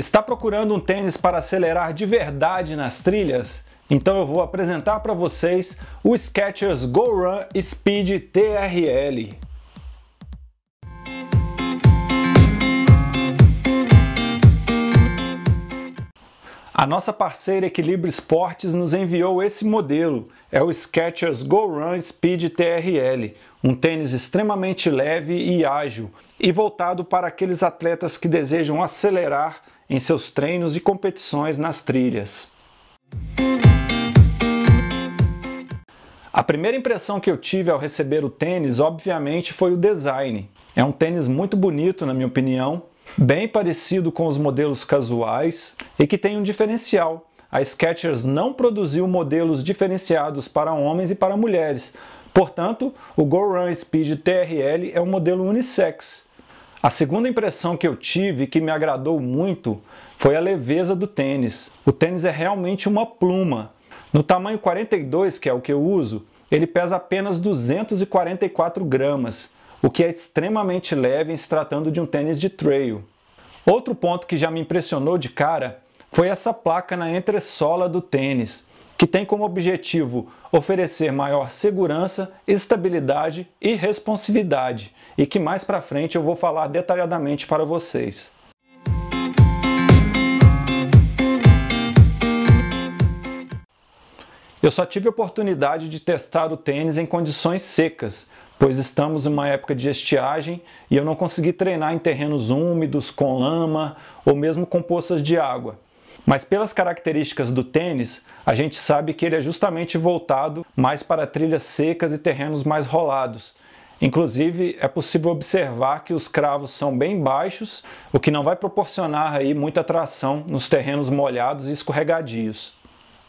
Está procurando um tênis para acelerar de verdade nas trilhas? Então eu vou apresentar para vocês o Skechers Go Run Speed TRL. A nossa parceira Equilíbrio Esportes nos enviou esse modelo, é o Skechers Go Run Speed TRL, um tênis extremamente leve e ágil e voltado para aqueles atletas que desejam acelerar em seus treinos e competições nas trilhas. A primeira impressão que eu tive ao receber o tênis, obviamente, foi o design. É um tênis muito bonito, na minha opinião, bem parecido com os modelos casuais e que tem um diferencial. A Skechers não produziu modelos diferenciados para homens e para mulheres. Portanto, o Go Run Speed TRL é um modelo unissex. A segunda impressão que eu tive, que me agradou muito, foi a leveza do tênis. O tênis é realmente uma pluma. No tamanho 42, que é o que eu uso, ele pesa apenas 244 gramas, o que é extremamente leve em se tratando de um tênis de trail. Outro ponto que já me impressionou de cara foi essa placa na entressola do tênis que tem como objetivo oferecer maior segurança, estabilidade e responsividade, e que mais para frente eu vou falar detalhadamente para vocês. Eu só tive oportunidade de testar o tênis em condições secas, pois estamos em uma época de estiagem e eu não consegui treinar em terrenos úmidos, com lama ou mesmo com poças de água. Mas pelas características do tênis, a gente sabe que ele é justamente voltado mais para trilhas secas e terrenos mais rolados. Inclusive, é possível observar que os cravos são bem baixos, o que não vai proporcionar aí muita tração nos terrenos molhados e escorregadios.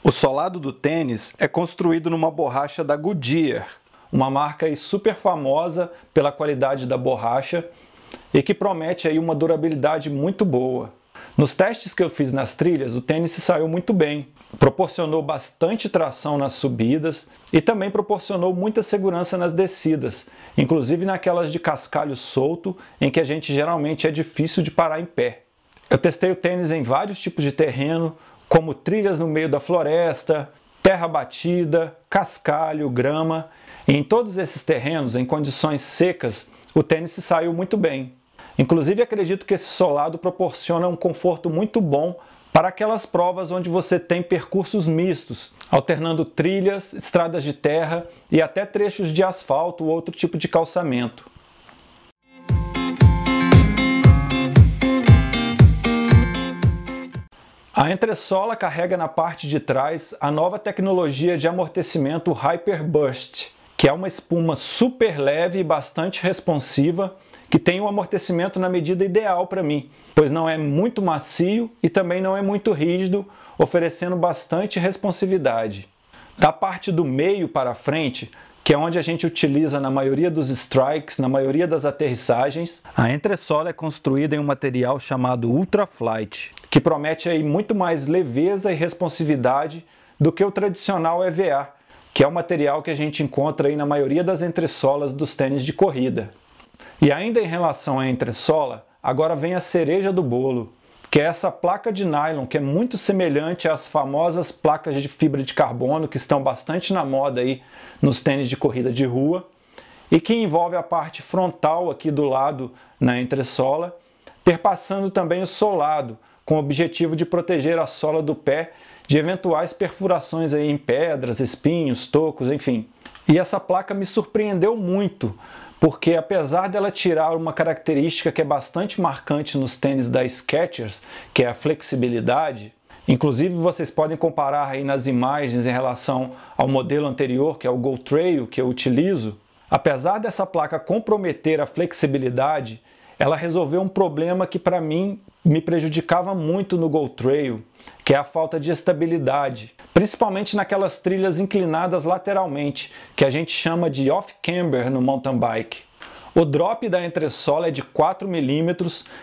O solado do tênis é construído numa borracha da Goodyear, uma marca super famosa pela qualidade da borracha e que promete aí uma durabilidade muito boa. Nos testes que eu fiz nas trilhas, o tênis saiu muito bem. Proporcionou bastante tração nas subidas e também proporcionou muita segurança nas descidas, inclusive naquelas de cascalho solto, em que a gente geralmente é difícil de parar em pé. Eu testei o tênis em vários tipos de terreno, como trilhas no meio da floresta, terra batida, cascalho, grama. E em todos esses terrenos, em condições secas, o tênis saiu muito bem. Inclusive, acredito que esse solado proporciona um conforto muito bom para aquelas provas onde você tem percursos mistos, alternando trilhas, estradas de terra e até trechos de asfalto ou outro tipo de calçamento. A entressola carrega na parte de trás a nova tecnologia de amortecimento Hyperburst, que é uma espuma super leve e bastante responsiva que tem um amortecimento na medida ideal para mim, pois não é muito macio e também não é muito rígido, oferecendo bastante responsividade. Da parte do meio para frente, que é onde a gente utiliza na maioria dos strikes, na maioria das aterrissagens, a entressola é construída em um material chamado Ultraflight, que promete aí muito mais leveza e responsividade do que o tradicional EVA, que é o material que a gente encontra aí na maioria das entressolas dos tênis de corrida. E ainda em relação à entressola, agora vem a cereja do bolo, que é essa placa de nylon que é muito semelhante às famosas placas de fibra de carbono que estão bastante na moda aí nos tênis de corrida de rua e que envolve a parte frontal aqui do lado na entressola, perpassando também o solado, com o objetivo de proteger a sola do pé de eventuais perfurações aí em pedras, espinhos, tocos, enfim. E essa placa me surpreendeu muito, porque apesar dela tirar uma característica que é bastante marcante nos tênis da Skechers, que é a flexibilidade, inclusive vocês podem comparar aí nas imagens em relação ao modelo anterior, que é o Go Trail que eu utilizo, apesar dessa placa comprometer a flexibilidade, ela resolveu um problema que para mim me prejudicava muito no Go Trail, que é a falta de estabilidade, principalmente naquelas trilhas inclinadas lateralmente, que a gente chama de off-camber no mountain bike. O drop da entressola é de 4 mm,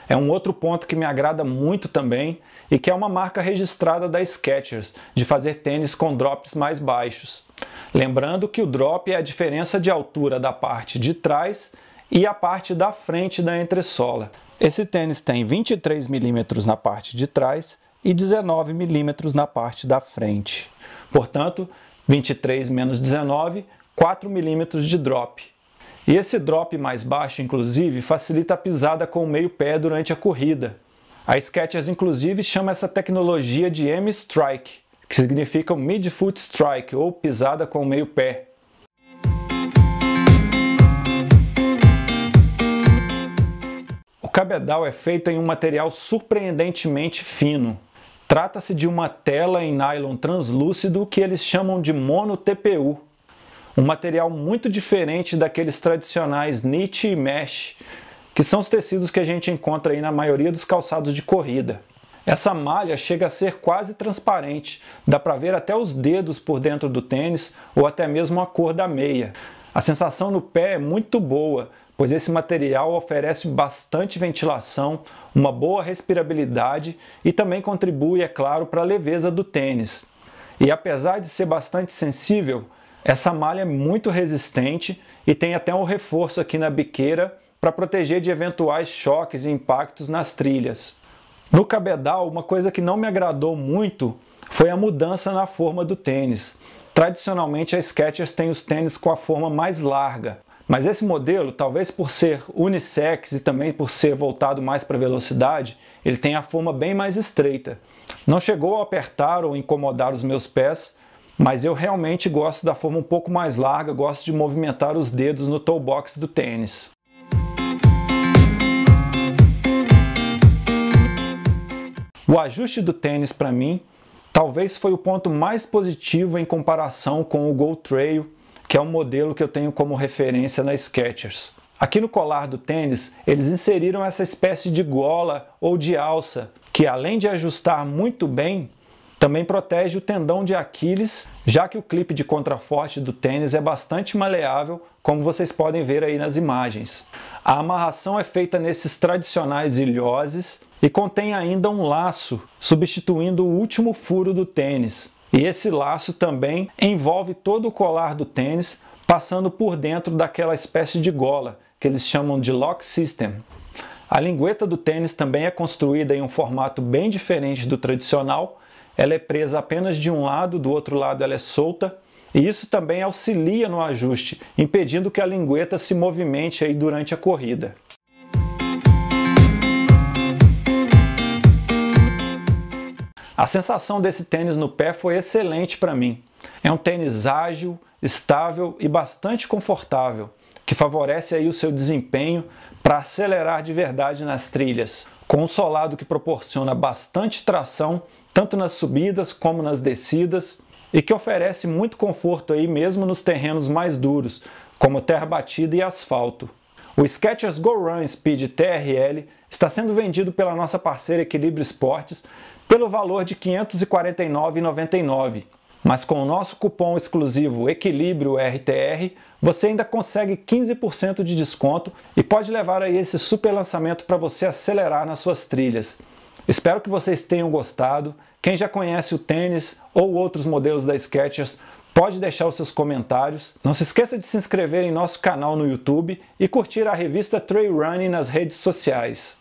é um outro ponto que me agrada muito também e que é uma marca registrada da Skechers, de fazer tênis com drops mais baixos. Lembrando que o drop é a diferença de altura da parte de trás e a parte da frente da entressola. Esse tênis tem 23 milímetros na parte de trás e 19 milímetros na parte da frente. Portanto, 23 menos 19, 4 milímetros de drop. E esse drop mais baixo, inclusive, facilita a pisada com o meio pé durante a corrida. A Skechers, inclusive, chama essa tecnologia de M-Strike, que significa Mid-Foot Strike, ou pisada com o meio pé. Cabedal é feito em um material surpreendentemente fino. Trata-se de uma tela em nylon translúcido que eles chamam de mono TPU, um material muito diferente daqueles tradicionais knit e mesh, que são os tecidos que a gente encontra aí na maioria dos calçados de corrida. Essa malha chega a ser quase transparente, dá para ver até os dedos por dentro do tênis ou até mesmo a cor da meia. A sensação no pé é muito boa, pois esse material oferece bastante ventilação, uma boa respirabilidade e também contribui, é claro, para a leveza do tênis. E apesar de ser bastante sensível, essa malha é muito resistente e tem até um reforço aqui na biqueira para proteger de eventuais choques e impactos nas trilhas. No cabedal, uma coisa que não me agradou muito foi a mudança na forma do tênis. Tradicionalmente a Skechers tem os tênis com a forma mais larga, mas esse modelo, talvez por ser unissex e também por ser voltado mais para velocidade, ele tem a forma bem mais estreita. Não chegou a apertar ou incomodar os meus pés, mas eu realmente gosto da forma um pouco mais larga, gosto de movimentar os dedos no toe box do tênis. O ajuste do tênis para mim talvez foi o ponto mais positivo em comparação com o Go Trail que é um modelo que eu tenho como referência na Skechers. Aqui no colar do tênis, eles inseriram essa espécie de gola ou de alça, que além de ajustar muito bem, também protege o tendão de Aquiles, já que o clipe de contraforte do tênis é bastante maleável, como vocês podem ver aí nas imagens. A amarração é feita nesses tradicionais ilhoses e contém ainda um laço, substituindo o último furo do tênis. E esse laço também envolve todo o colar do tênis, passando por dentro daquela espécie de gola, que eles chamam de lock system. A lingueta do tênis também é construída em um formato bem diferente do tradicional. Ela é presa apenas de um lado, do outro lado ela é solta, e isso também auxilia no ajuste, impedindo que a lingueta se movimente aí durante a corrida. A sensação desse tênis no pé foi excelente para mim. É um tênis ágil, estável e bastante confortável, que favorece aí o seu desempenho para acelerar de verdade nas trilhas, com um solado que proporciona bastante tração tanto nas subidas como nas descidas e que oferece muito conforto aí mesmo nos terrenos mais duros, como terra batida e asfalto. O Skechers Go Run Speed TRL está sendo vendido pela nossa parceira Equilíbrio Esportes pelo valor de R$ 549,99. Mas com o nosso cupom exclusivo Equilíbrio RTR, você ainda consegue 15% de desconto e pode levar aí esse super lançamento para você acelerar nas suas trilhas. Espero que vocês tenham gostado. Quem já conhece o tênis ou outros modelos da Skechers, pode deixar os seus comentários. Não se esqueça de se inscrever em nosso canal no YouTube e curtir a revista Trail Running nas redes sociais.